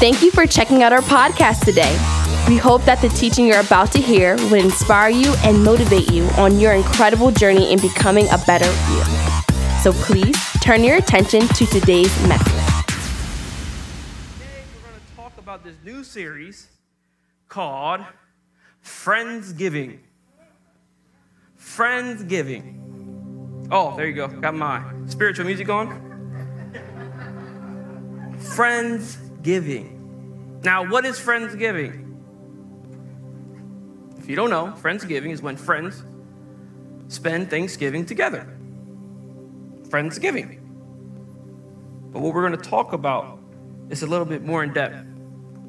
Thank you for checking out our podcast today. We hope that the teaching you're about to hear will inspire you and motivate you on your incredible journey in becoming a better you. So please turn your attention to today's message. Today we're going to talk about this new series called Friendsgiving. Friendsgiving. Oh, there you go. Got my spiritual music on. Friendsgiving. Now, what is Friendsgiving? If you don't know, Friendsgiving is when friends spend Thanksgiving together. Friendsgiving. But what we're going to talk about is a little bit more in depth.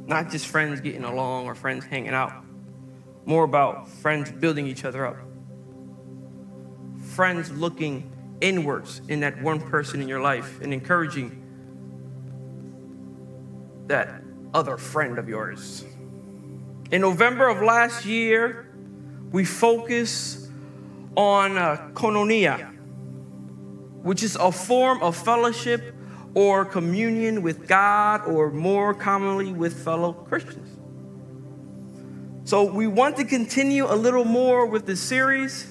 Not just friends getting along or friends hanging out, more about friends building each other up. Friends looking inwards in that one person in your life and encouraging that other friend of yours. In November of last year, we focused on uh, koinonia, which is a form of fellowship or communion with God, or more commonly with fellow Christians. So, we want to continue a little more with this series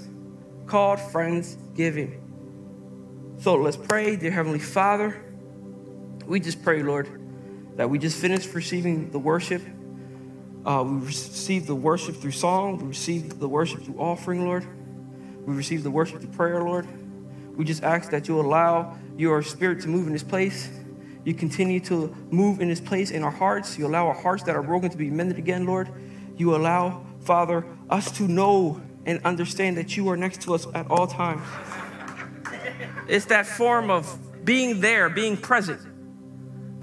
called Friendsgiving. So, let's pray, dear Heavenly Father. We just pray, Lord, that we just finished receiving the worship. Uh, we received the worship through song, we received the worship through offering, Lord. We received the worship through prayer, Lord. We just ask that you allow your spirit to move in this place. You continue to move in this place in our hearts. You allow our hearts that are broken to be mended again, Lord. You allow, Father, us to know and understand that you are next to us at all times. It's that form of being there, being present.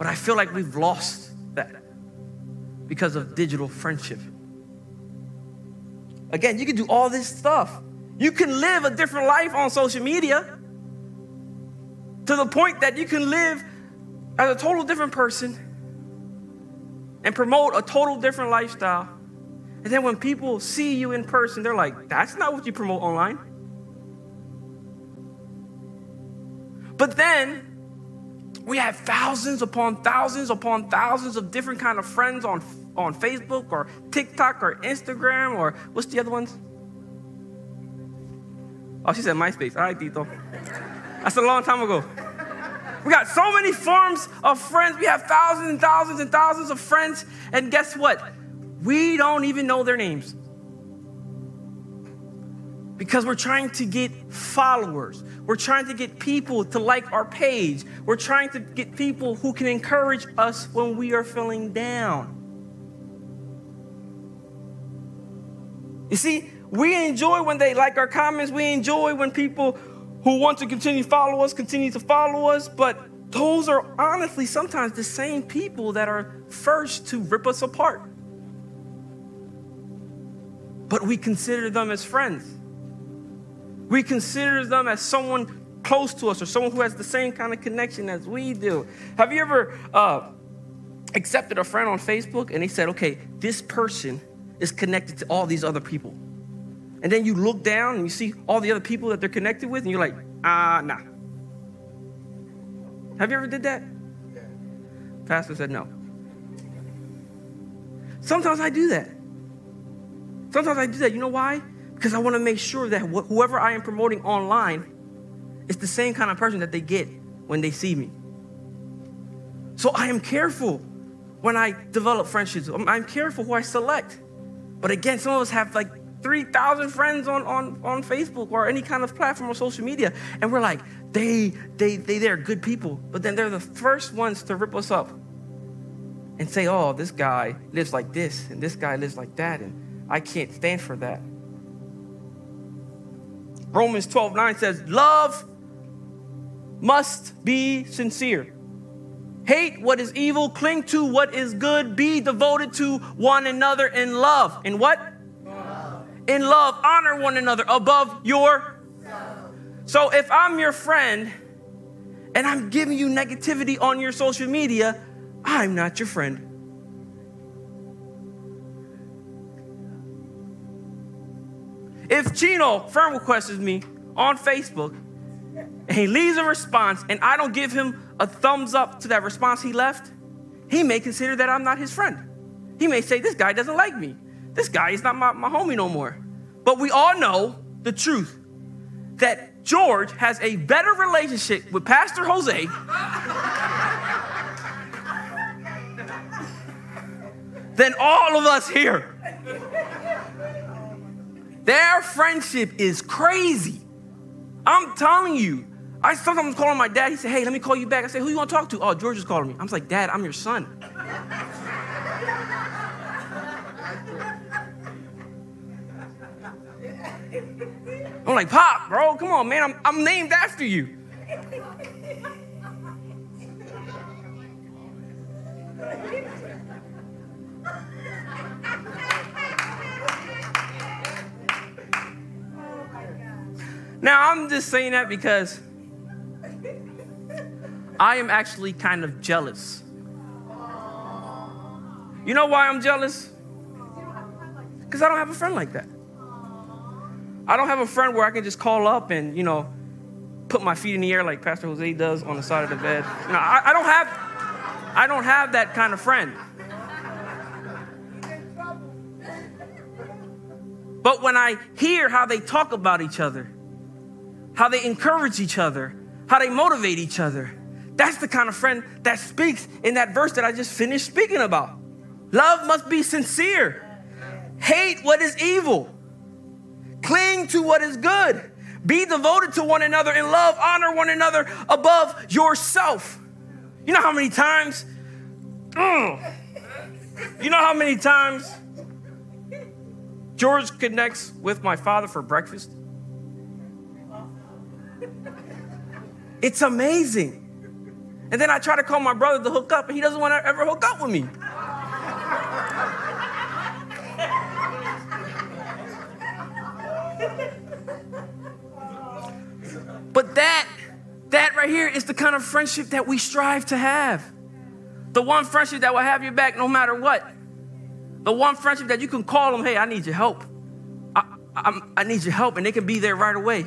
But I feel like we've lost that because of digital friendship. Again, you can do all this stuff. You can live a different life on social media to the point that you can live as a total different person and promote a total different lifestyle. And then when people see you in person, they're like, that's not what you promote online. But then we have thousands upon thousands upon thousands of different kind of friends on, on Facebook or TikTok or Instagram or what's the other ones? Oh, she said MySpace. All right, Tito. That's a long time ago. We got so many forms of friends. We have thousands and thousands and thousands of friends. And guess what? We don't even know their names. Because we're trying to get followers. We're trying to get people to like our page. We're trying to get people who can encourage us when we are feeling down. You see, we enjoy when they like our comments. We enjoy when people who want to continue to follow us continue to follow us. But those are honestly sometimes the same people that are first to rip us apart. But we consider them as friends. We consider them as someone close to us or someone who has the same kind of connection as we do. Have you ever uh, accepted a friend on Facebook and they said, okay, this person is connected to all these other people? And then you look down and you see all the other people that they're connected with, and you're like, ah, uh, nah. Have you ever did that? Yeah. Pastor said no. Sometimes I do that. Sometimes I do that. You know why? Because I want to make sure that wh- whoever I am promoting online is the same kind of person that they get when they see me. So I am careful when I develop friendships. I'm, I'm careful who I select. But again, some of us have like 3,000 friends on, on, on Facebook or any kind of platform or social media. And we're like, they, they, they, they're good people. But then they're the first ones to rip us up and say, oh, this guy lives like this and this guy lives like that. And I can't stand for that. Romans 12 9 says, Love must be sincere. Hate what is evil, cling to what is good, be devoted to one another in love. In what? Love. In love, honor one another above your. So if I'm your friend and I'm giving you negativity on your social media, I'm not your friend. If Chino friend requests me on Facebook and he leaves a response and I don't give him a thumbs up to that response he left, he may consider that I'm not his friend. He may say, This guy doesn't like me. This guy is not my, my homie no more. But we all know the truth that George has a better relationship with Pastor Jose than all of us here. Their friendship is crazy. I'm telling you. I sometimes call my dad. He said, "Hey, let me call you back." I say, "Who you want to talk to?" Oh, George is calling me. I'm like, "Dad, I'm your son." I'm like, "Pop, bro, come on, man. I'm, I'm named after you." Just saying that because I am actually kind of jealous. You know why I'm jealous? Because I don't have a friend like that. I don't have a friend where I can just call up and, you know, put my feet in the air like Pastor Jose does on the side of the bed. No, I, I don't have I don't have that kind of friend. But when I hear how they talk about each other, how they encourage each other, how they motivate each other. That's the kind of friend that speaks in that verse that I just finished speaking about. Love must be sincere. Hate what is evil. Cling to what is good. Be devoted to one another in love. Honor one another above yourself. You know how many times? Mm, you know how many times George connects with my father for breakfast? It's amazing. And then I try to call my brother to hook up, and he doesn't want to ever hook up with me. But that, that right here is the kind of friendship that we strive to have. The one friendship that will have your back no matter what. The one friendship that you can call them, hey, I need your help. I, I, I need your help, and they can be there right away.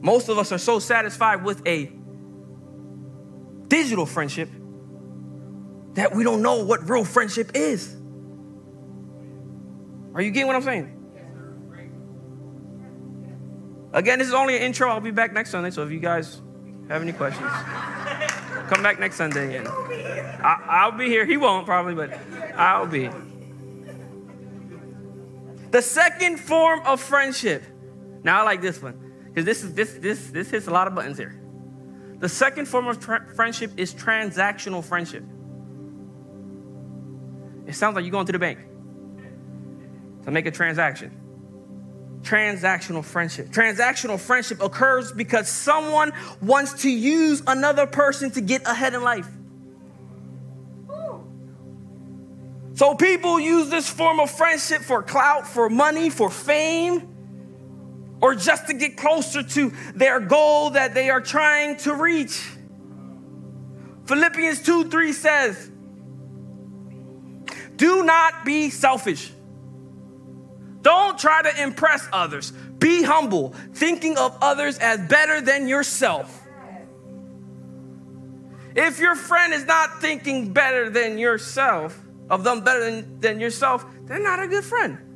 Most of us are so satisfied with a digital friendship that we don't know what real friendship is. Are you getting what I'm saying? Again, this is only an intro. I'll be back next Sunday, so if you guys have any questions, come back next Sunday and I, will be here. He won't probably, but I'll be. The second form of friendship. Now I like this one because this is this this this hits a lot of buttons here. The second form of tra- friendship is transactional friendship. It sounds like you're going to the bank to make a transaction. Transactional friendship. Transactional friendship occurs because someone wants to use another person to get ahead in life. So people use this form of friendship for clout, for money, for fame or just to get closer to their goal that they are trying to reach. Philippians 2 3 says, Do not be selfish. Don't try to impress others. Be humble, thinking of others as better than yourself. If your friend is not thinking better than yourself, of them better than, than yourself, they're not a good friend.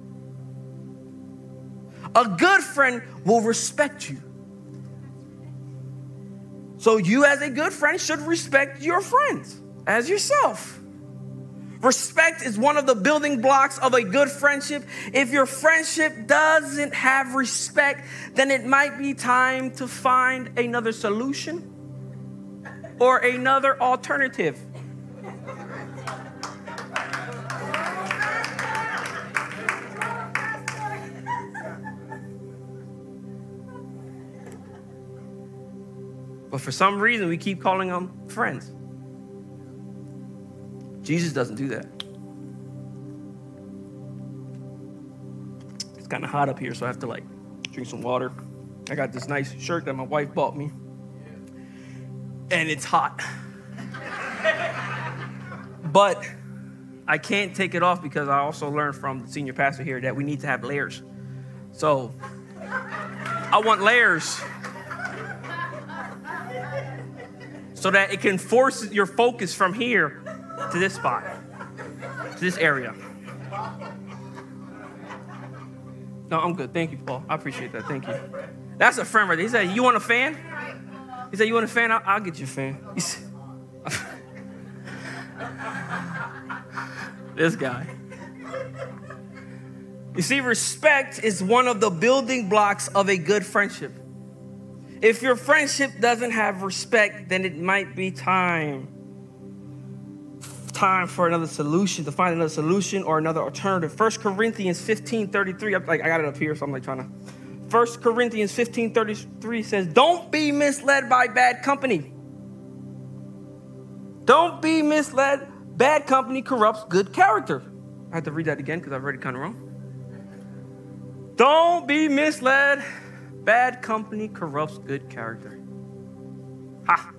A good friend will respect you. So, you as a good friend should respect your friends as yourself. Respect is one of the building blocks of a good friendship. If your friendship doesn't have respect, then it might be time to find another solution or another alternative. But for some reason, we keep calling them friends. Jesus doesn't do that. It's kind of hot up here, so I have to like drink some water. I got this nice shirt that my wife bought me, and it's hot. but I can't take it off because I also learned from the senior pastor here that we need to have layers. So I want layers so that it can force your focus from here to this spot, to this area. No, I'm good. Thank you, Paul. I appreciate that. Thank you. That's a friend right there. He said, You want a fan? He said, You want a fan? I'll, I'll get you a fan. this guy. You see, respect is one of the building blocks of a good friendship. If your friendship doesn't have respect, then it might be time time for another solution, to find another solution or another alternative. 1 Corinthians 15 33, like I got it up here, so I'm like trying to. 1 Corinthians 15 33 says, Don't be misled by bad company. Don't be misled. Bad company corrupts good character. I have to read that again because I've read it kind of wrong. Don't be misled. Bad company corrupts good character. Ha!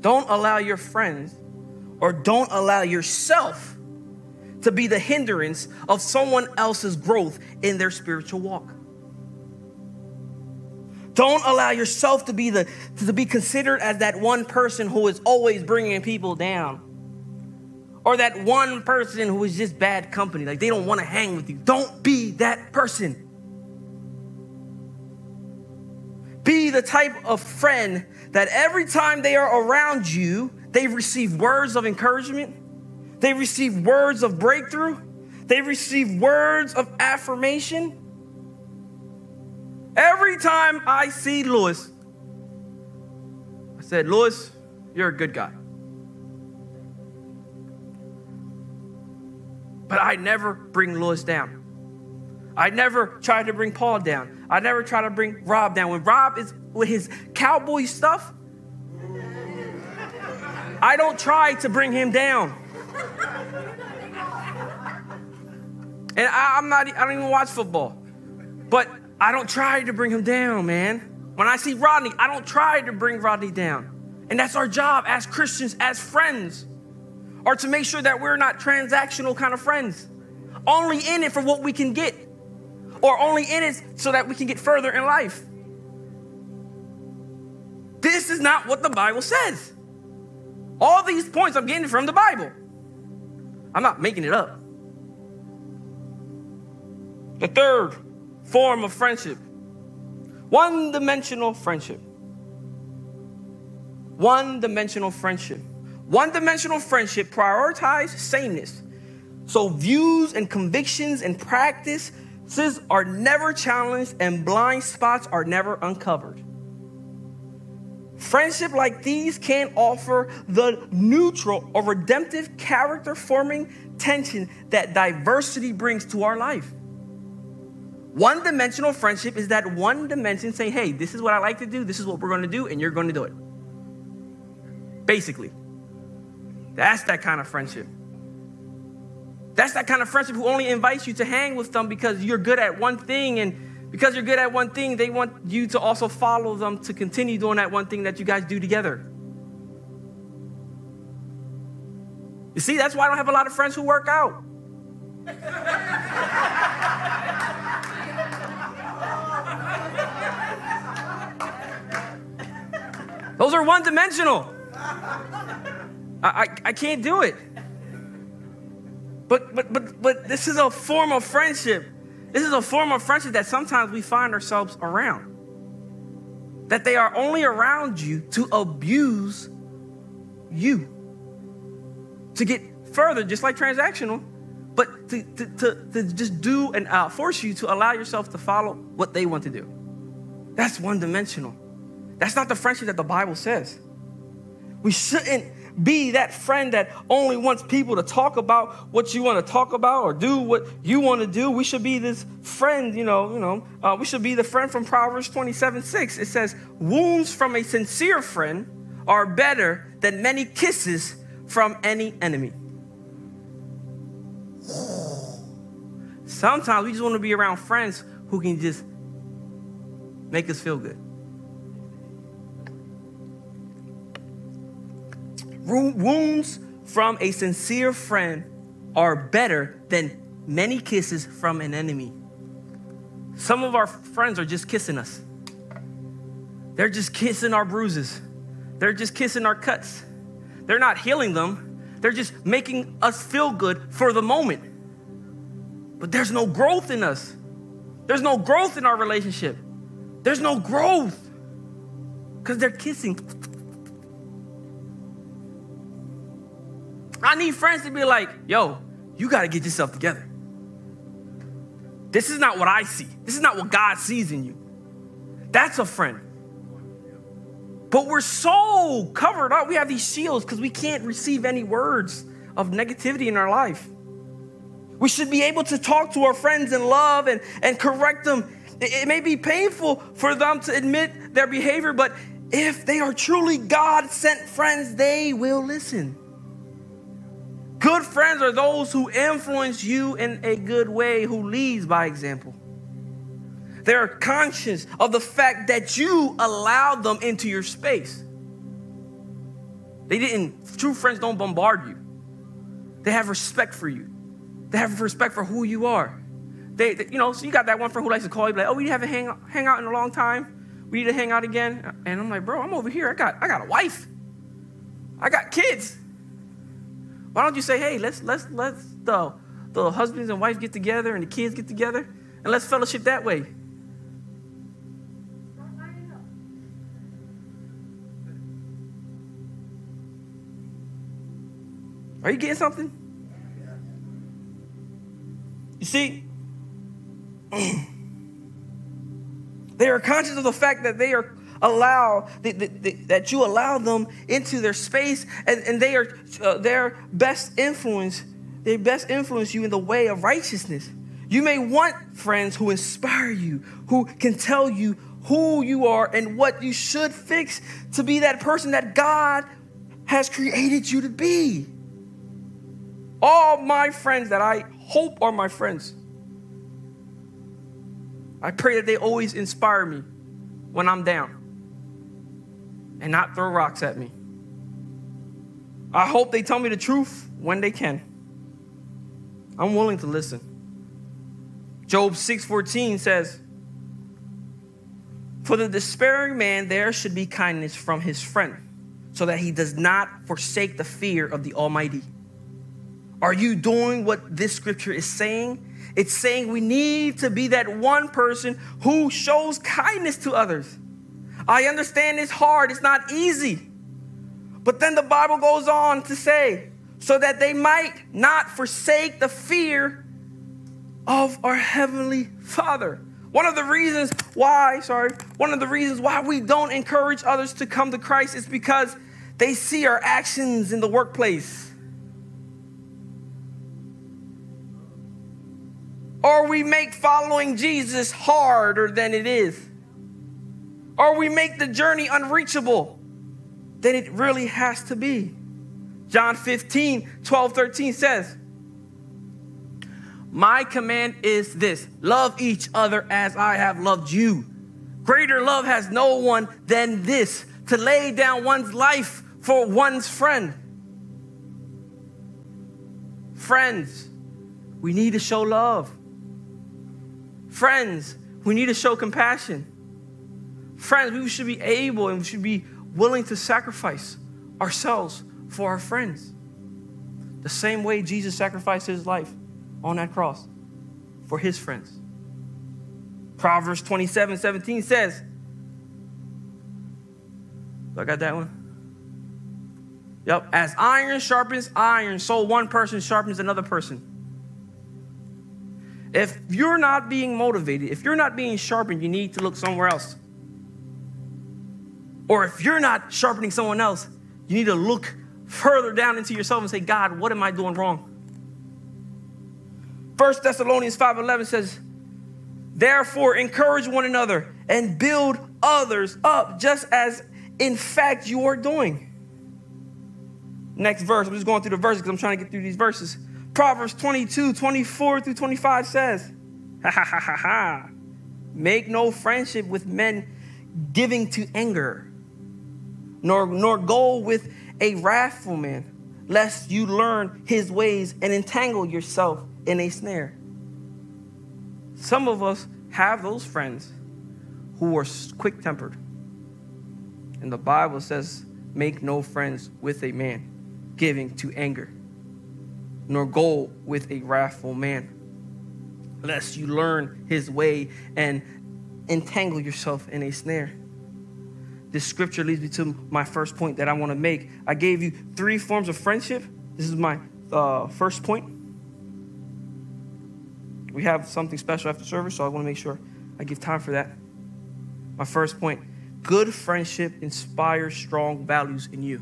Don't allow your friends or don't allow yourself to be the hindrance of someone else's growth in their spiritual walk. Don't allow yourself to be the to be considered as that one person who is always bringing people down. Or that one person who is just bad company, like they don't want to hang with you. Don't be that person. Be the type of friend that every time they are around you, they receive words of encouragement, they receive words of breakthrough, they receive words of affirmation. Every time I see Lewis, I said, Lewis, you're a good guy. But I never bring Lewis down. I never try to bring Paul down. I never try to bring Rob down. When Rob is with his cowboy stuff, I don't try to bring him down. And I, am not, I don't even watch football. But I don't try to bring him down, man. When I see Rodney, I don't try to bring Rodney down. And that's our job as Christians, as friends, or to make sure that we're not transactional kind of friends, only in it for what we can get or only in it so that we can get further in life. This is not what the Bible says. All these points I'm getting from the Bible. I'm not making it up. The third form of friendship one dimensional friendship. One dimensional friendship. One dimensional friendship prioritize sameness. So views and convictions and practices are never challenged and blind spots are never uncovered. Friendship like these can offer the neutral or redemptive character forming tension that diversity brings to our life. One dimensional friendship is that one dimension saying, hey, this is what I like to do, this is what we're gonna do, and you're gonna do it. Basically, that's that kind of friendship. That's that kind of friendship who only invites you to hang with them because you're good at one thing. And because you're good at one thing, they want you to also follow them to continue doing that one thing that you guys do together. You see, that's why I don't have a lot of friends who work out. Those are one dimensional. I, I, I can't do it. But, but, but, but this is a form of friendship. This is a form of friendship that sometimes we find ourselves around. That they are only around you to abuse you. To get further, just like transactional, but to, to, to, to just do and uh, force you to allow yourself to follow what they want to do. That's one dimensional. That's not the friendship that the Bible says. We shouldn't be that friend that only wants people to talk about what you want to talk about or do what you want to do. We should be this friend, you know, you know, uh, we should be the friend from Proverbs 27, 6. It says, wounds from a sincere friend are better than many kisses from any enemy. Sometimes we just want to be around friends who can just make us feel good. Wounds from a sincere friend are better than many kisses from an enemy. Some of our friends are just kissing us. They're just kissing our bruises. they're just kissing our cuts. They're not healing them, they're just making us feel good for the moment. But there's no growth in us, there's no growth in our relationship. There's no growth because they're kissing. I need friends to be like, yo, you got to get yourself together. This is not what I see. This is not what God sees in you. That's a friend. But we're so covered up. We have these shields because we can't receive any words of negativity in our life. We should be able to talk to our friends in love and, and correct them. It, it may be painful for them to admit their behavior, but if they are truly God sent friends, they will listen. Good friends are those who influence you in a good way, who leads by example. They're conscious of the fact that you allowed them into your space. They didn't, true friends don't bombard you. They have respect for you. They have respect for who you are. They, they you know, so you got that one friend who likes to call you, like, oh, we haven't hang, hang out in a long time. We need to hang out again. And I'm like, bro, I'm over here. I got, I got a wife. I got kids. Why don't you say, hey, let's let's let's the the husbands and wives get together and the kids get together and let's fellowship that way. Are you getting something? You see, they are conscious of the fact that they are allow that you allow them into their space and, and they are uh, their best influence they best influence you in the way of righteousness. You may want friends who inspire you who can tell you who you are and what you should fix to be that person that god has created you to be. All my friends that i hope are my friends i pray that they always inspire me when i'm down and not throw rocks at me. I hope they tell me the truth when they can. I'm willing to listen. Job 6:14 says, "For the despairing man there should be kindness from his friend, so that he does not forsake the fear of the Almighty." Are you doing what this scripture is saying? It's saying we need to be that one person who shows kindness to others. I understand it's hard, it's not easy. But then the Bible goes on to say, so that they might not forsake the fear of our Heavenly Father. One of the reasons why, sorry, one of the reasons why we don't encourage others to come to Christ is because they see our actions in the workplace. Or we make following Jesus harder than it is or we make the journey unreachable than it really has to be. John 15, 12, 13 says, My command is this love each other as I have loved you. Greater love has no one than this to lay down one's life for one's friend. Friends, we need to show love. Friends, we need to show compassion. Friends, we should be able and we should be willing to sacrifice ourselves for our friends. The same way Jesus sacrificed his life on that cross for his friends. Proverbs 27 17 says, I got that one? Yep. As iron sharpens iron, so one person sharpens another person. If you're not being motivated, if you're not being sharpened, you need to look somewhere else. Or if you're not sharpening someone else, you need to look further down into yourself and say, God, what am I doing wrong? 1 Thessalonians 5:11 says, Therefore, encourage one another and build others up, just as in fact you are doing. Next verse, I'm just going through the verses because I'm trying to get through these verses. Proverbs 22, 24 through 25 says, Ha ha ha ha ha. Make no friendship with men giving to anger nor, nor go with a wrathful man, lest you learn his ways and entangle yourself in a snare. Some of us have those friends who are quick tempered. And the Bible says Make no friends with a man giving to anger, nor go with a wrathful man, lest you learn his way and entangle yourself in a snare. This scripture leads me to my first point that I want to make. I gave you three forms of friendship. This is my uh, first point. We have something special after service, so I want to make sure I give time for that. My first point good friendship inspires strong values in you.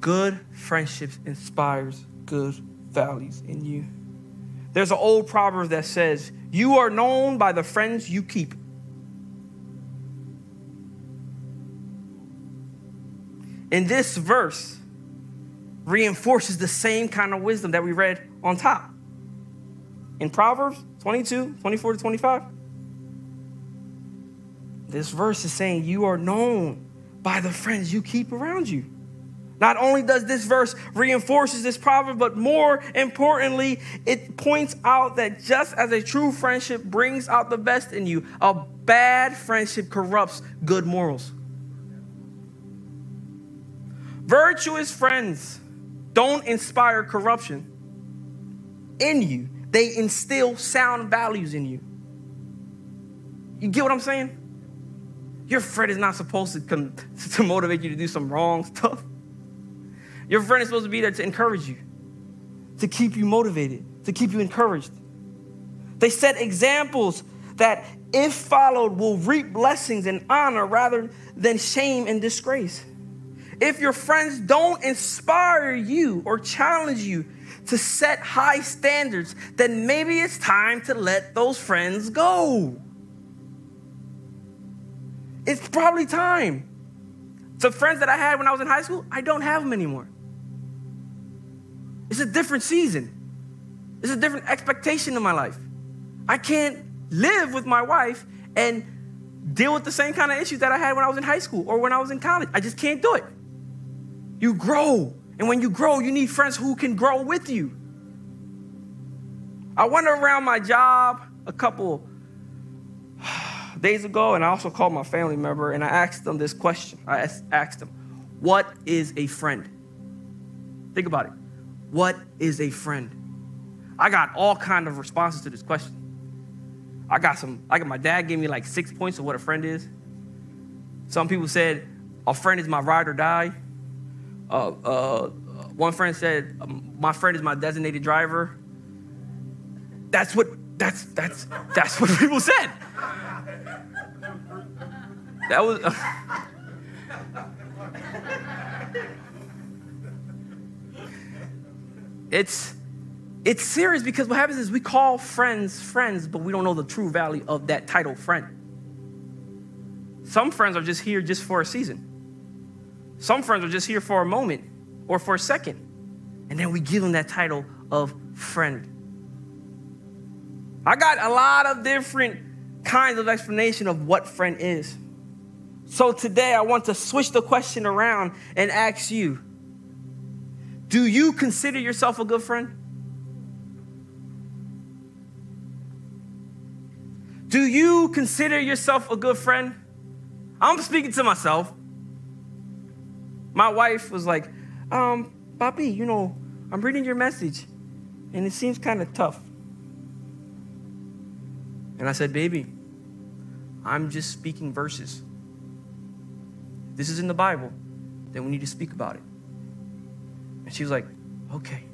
Good friendships inspires good values in you. There's an old proverb that says, You are known by the friends you keep. In this verse, reinforces the same kind of wisdom that we read on top. In Proverbs 22, 24 to 25, this verse is saying you are known by the friends you keep around you. Not only does this verse reinforces this proverb, but more importantly, it points out that just as a true friendship brings out the best in you, a bad friendship corrupts good morals. Virtuous friends don't inspire corruption in you, they instill sound values in you. You get what I'm saying? Your friend is not supposed to, to motivate you to do some wrong stuff. Your friend is supposed to be there to encourage you, to keep you motivated, to keep you encouraged. They set examples that, if followed, will reap blessings and honor rather than shame and disgrace. If your friends don't inspire you or challenge you to set high standards, then maybe it's time to let those friends go. It's probably time. The friends that I had when I was in high school, I don't have them anymore. It's a different season. It's a different expectation in my life. I can't live with my wife and deal with the same kind of issues that I had when I was in high school or when I was in college. I just can't do it. You grow. And when you grow, you need friends who can grow with you. I went around my job a couple days ago, and I also called my family member and I asked them this question. I asked them, What is a friend? Think about it. What is a friend? I got all kind of responses to this question. I got some, I got my dad gave me like six points of what a friend is. Some people said, a friend is my ride or die. Uh, uh, one friend said, "My friend is my designated driver." That's what that's that's that's what people said. That was. Uh, it's it's serious because what happens is we call friends friends, but we don't know the true value of that title friend. Some friends are just here just for a season. Some friends are just here for a moment or for a second. And then we give them that title of friend. I got a lot of different kinds of explanation of what friend is. So today I want to switch the question around and ask you Do you consider yourself a good friend? Do you consider yourself a good friend? I'm speaking to myself. My wife was like, um, Bobby, you know, I'm reading your message and it seems kind of tough. And I said, Baby, I'm just speaking verses. This is in the Bible, then we need to speak about it. And she was like, Okay.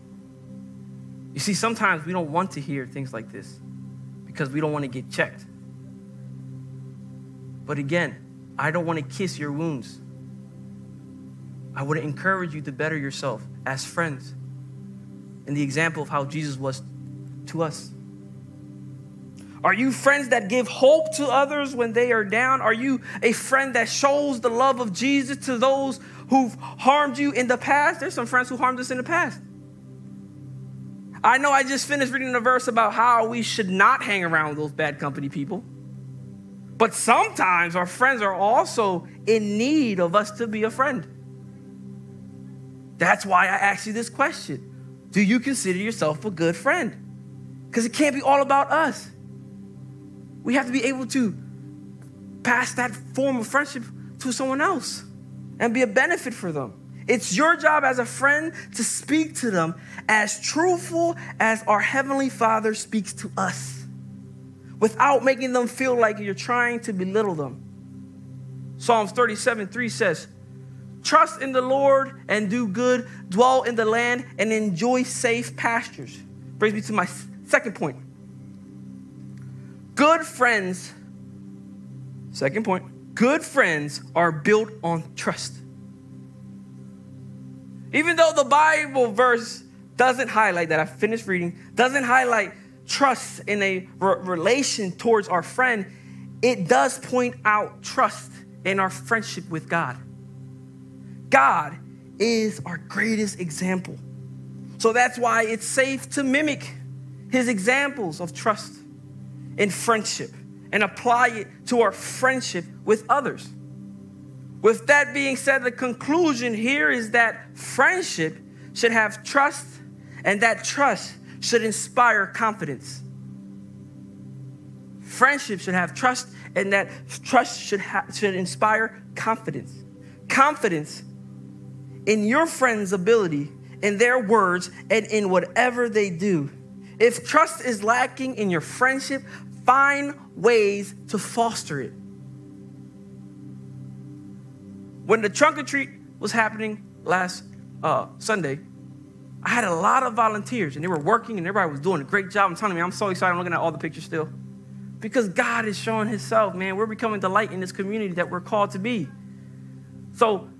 You see, sometimes we don't want to hear things like this because we don't want to get checked. But again, I don't want to kiss your wounds. I would encourage you to better yourself as friends in the example of how Jesus was to us. Are you friends that give hope to others when they are down? Are you a friend that shows the love of Jesus to those who've harmed you in the past? There's some friends who harmed us in the past. I know I just finished reading a verse about how we should not hang around with those bad company people. But sometimes our friends are also in need of us to be a friend. That's why I asked you this question Do you consider yourself a good friend? Because it can't be all about us. We have to be able to pass that form of friendship to someone else and be a benefit for them. It's your job as a friend to speak to them as truthful as our Heavenly Father speaks to us without making them feel like you're trying to belittle them. Psalms 37 3 says, Trust in the Lord and do good, dwell in the land and enjoy safe pastures. Brings me to my second point. Good friends, second point, good friends are built on trust. Even though the Bible verse doesn't highlight that, I finished reading, doesn't highlight trust in a re- relation towards our friend, it does point out trust in our friendship with God. God is our greatest example. So that's why it's safe to mimic his examples of trust in friendship and apply it to our friendship with others. With that being said, the conclusion here is that friendship should have trust, and that trust should inspire confidence. Friendship should have trust, and that trust should, ha- should inspire confidence. Confidence in your friend's ability, in their words, and in whatever they do. If trust is lacking in your friendship, find ways to foster it. When the trunk or treat was happening last uh, Sunday, I had a lot of volunteers and they were working and everybody was doing a great job. I'm telling you, I'm so excited. I'm looking at all the pictures still. Because God is showing Himself, man. We're becoming the light in this community that we're called to be. So,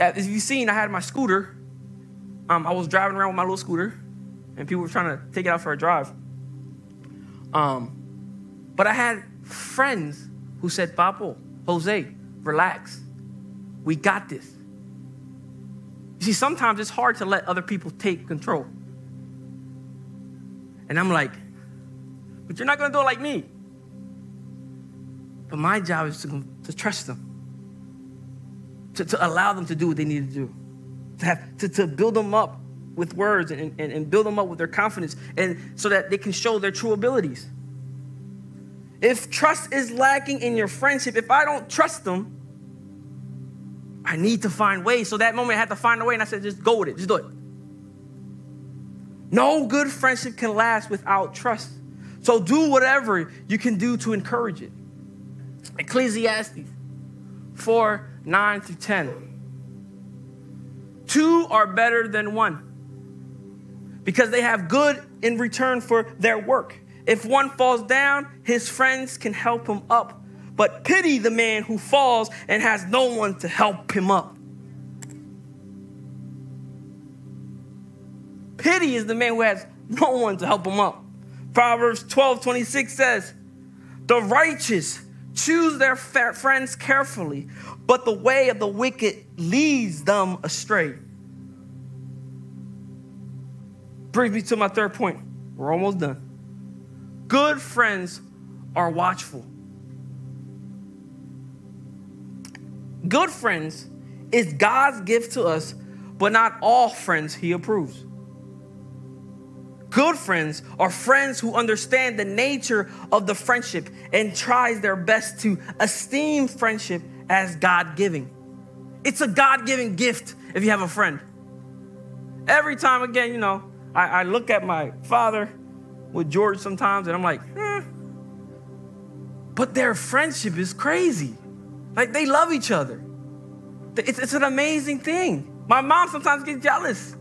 as you've seen, I had my scooter. Um, I was driving around with my little scooter and people were trying to take it out for a drive. Um, but I had friends who said, Papo, Jose, relax. We got this. You see, sometimes it's hard to let other people take control. And I'm like, but you're not going to do it like me. But my job is to, to trust them, to, to allow them to do what they need to do, to, have, to, to build them up with words and, and, and build them up with their confidence, and so that they can show their true abilities. If trust is lacking in your friendship, if I don't trust them, I need to find ways. So that moment I had to find a way, and I said, just go with it, just do it. No good friendship can last without trust. So do whatever you can do to encourage it. Ecclesiastes 4 9 through 10. Two are better than one because they have good in return for their work. If one falls down, his friends can help him up but pity the man who falls and has no one to help him up. Pity is the man who has no one to help him up. Proverbs 12 26 says, The righteous choose their friends carefully, but the way of the wicked leads them astray. Brings me to my third point. We're almost done. Good friends are watchful. Good friends is God's gift to us, but not all friends he approves. Good friends are friends who understand the nature of the friendship and tries their best to esteem friendship as God-giving. It's a God-given gift if you have a friend. Every time again, you know, I, I look at my father with George sometimes and I'm like, eh. but their friendship is crazy. Like they love each other. It's, it's an amazing thing. My mom sometimes gets jealous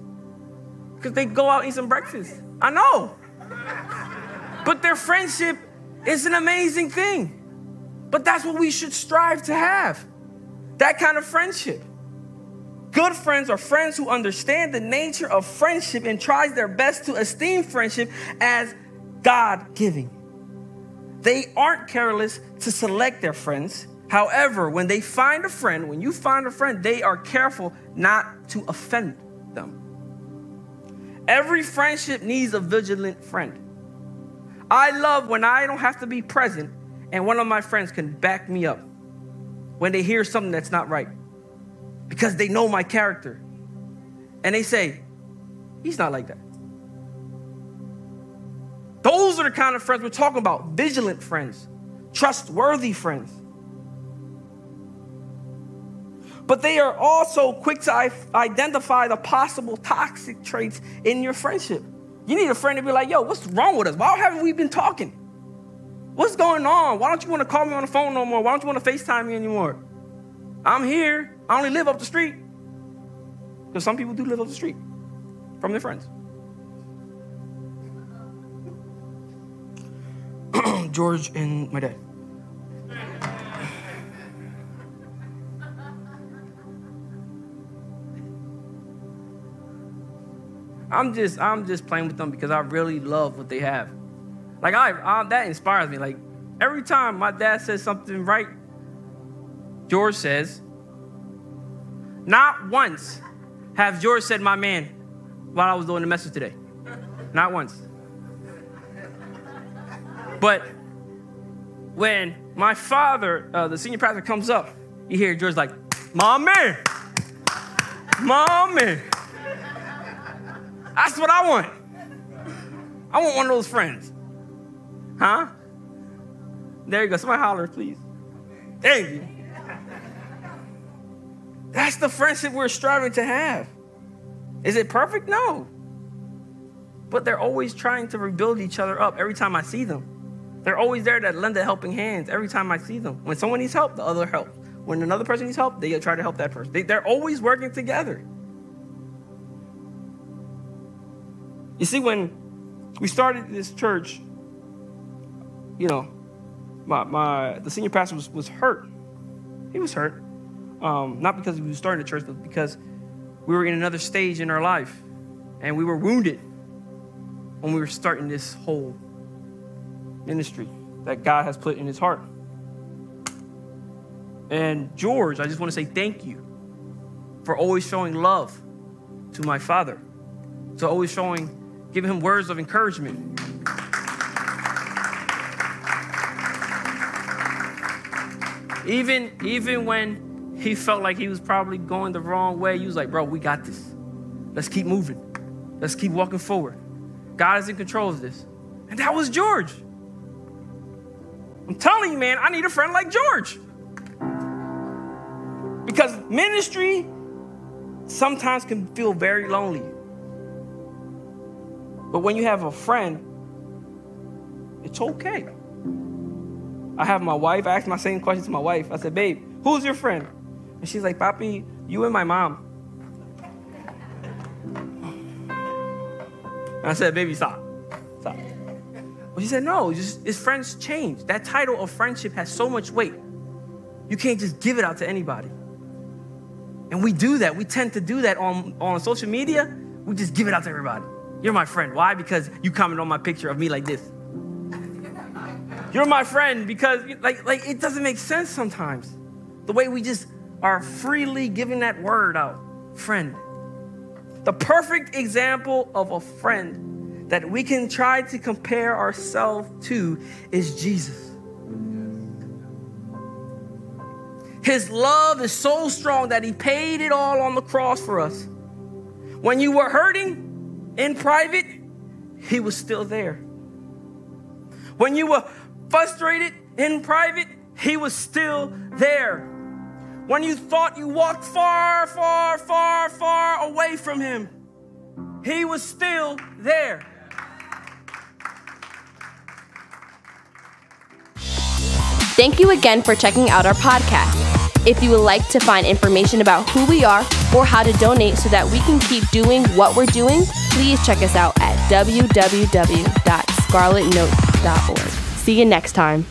because they go out and eat some breakfast. I know. But their friendship is an amazing thing. But that's what we should strive to have that kind of friendship. Good friends are friends who understand the nature of friendship and tries their best to esteem friendship as God giving. They aren't careless to select their friends However, when they find a friend, when you find a friend, they are careful not to offend. Every friendship needs a vigilant friend. I love when I don't have to be present and one of my friends can back me up when they hear something that's not right because they know my character. And they say, he's not like that. Those are the kind of friends we're talking about vigilant friends, trustworthy friends. But they are also quick to identify the possible toxic traits in your friendship. You need a friend to be like, yo, what's wrong with us? Why haven't we been talking? What's going on? Why don't you want to call me on the phone no more? Why don't you want to FaceTime me anymore? I'm here. I only live up the street. Because some people do live up the street from their friends. George and my dad. I'm just I'm just playing with them because I really love what they have. Like I, I that inspires me. Like every time my dad says something right, George says. Not once have George said my man while I was doing the message today. Not once. But when my father, uh, the senior pastor, comes up, you hear George like, "My man, my man." That's what I want. I want one of those friends. Huh? There you go. Somebody holler, please. Thank you. That's the friendship we're striving to have. Is it perfect? No. But they're always trying to rebuild each other up every time I see them. They're always there to lend a helping hand every time I see them. When someone needs help, the other helps. When another person needs help, they try to help that person. They, they're always working together. You see, when we started this church, you know, my, my the senior pastor was, was hurt. He was hurt. Um, not because we were starting the church, but because we were in another stage in our life. And we were wounded when we were starting this whole ministry that God has put in his heart. And George, I just want to say thank you for always showing love to my father, to always showing, giving him words of encouragement. Even, even when he felt like he was probably going the wrong way, he was like, bro, we got this. Let's keep moving. Let's keep walking forward. God is in control of this. And that was George. I'm telling you, man, I need a friend like George. Because ministry sometimes can feel very lonely. But when you have a friend, it's okay. I have my wife, I asked my same question to my wife. I said, babe, who's your friend? And she's like, Papi, you and my mom. And I said, baby, stop. Stop. Well, she said, no, just, his friends change. That title of friendship has so much weight. You can't just give it out to anybody. And we do that. We tend to do that on, on social media. We just give it out to everybody. You're my friend. Why? Because you comment on my picture of me like this. You're my friend because like like it doesn't make sense sometimes. The way we just are freely giving that word out, friend. The perfect example of a friend that we can try to compare ourselves to is Jesus. His love is so strong that he paid it all on the cross for us. When you were hurting in private, he was still there. When you were frustrated in private, he was still there. When you thought you walked far, far, far, far away from him, he was still there. Thank you again for checking out our podcast. If you would like to find information about who we are or how to donate so that we can keep doing what we're doing, please check us out at www.scarletnote.org. See you next time.